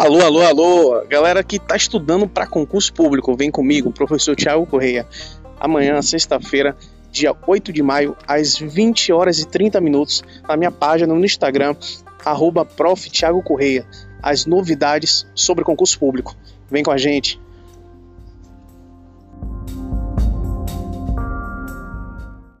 Alô, alô, alô, galera que está estudando para concurso público, vem comigo, professor Tiago Correia. Amanhã, sexta-feira, dia 8 de maio, às 20 horas e 30 minutos, na minha página no Instagram, arroba Correia, as novidades sobre concurso público. Vem com a gente.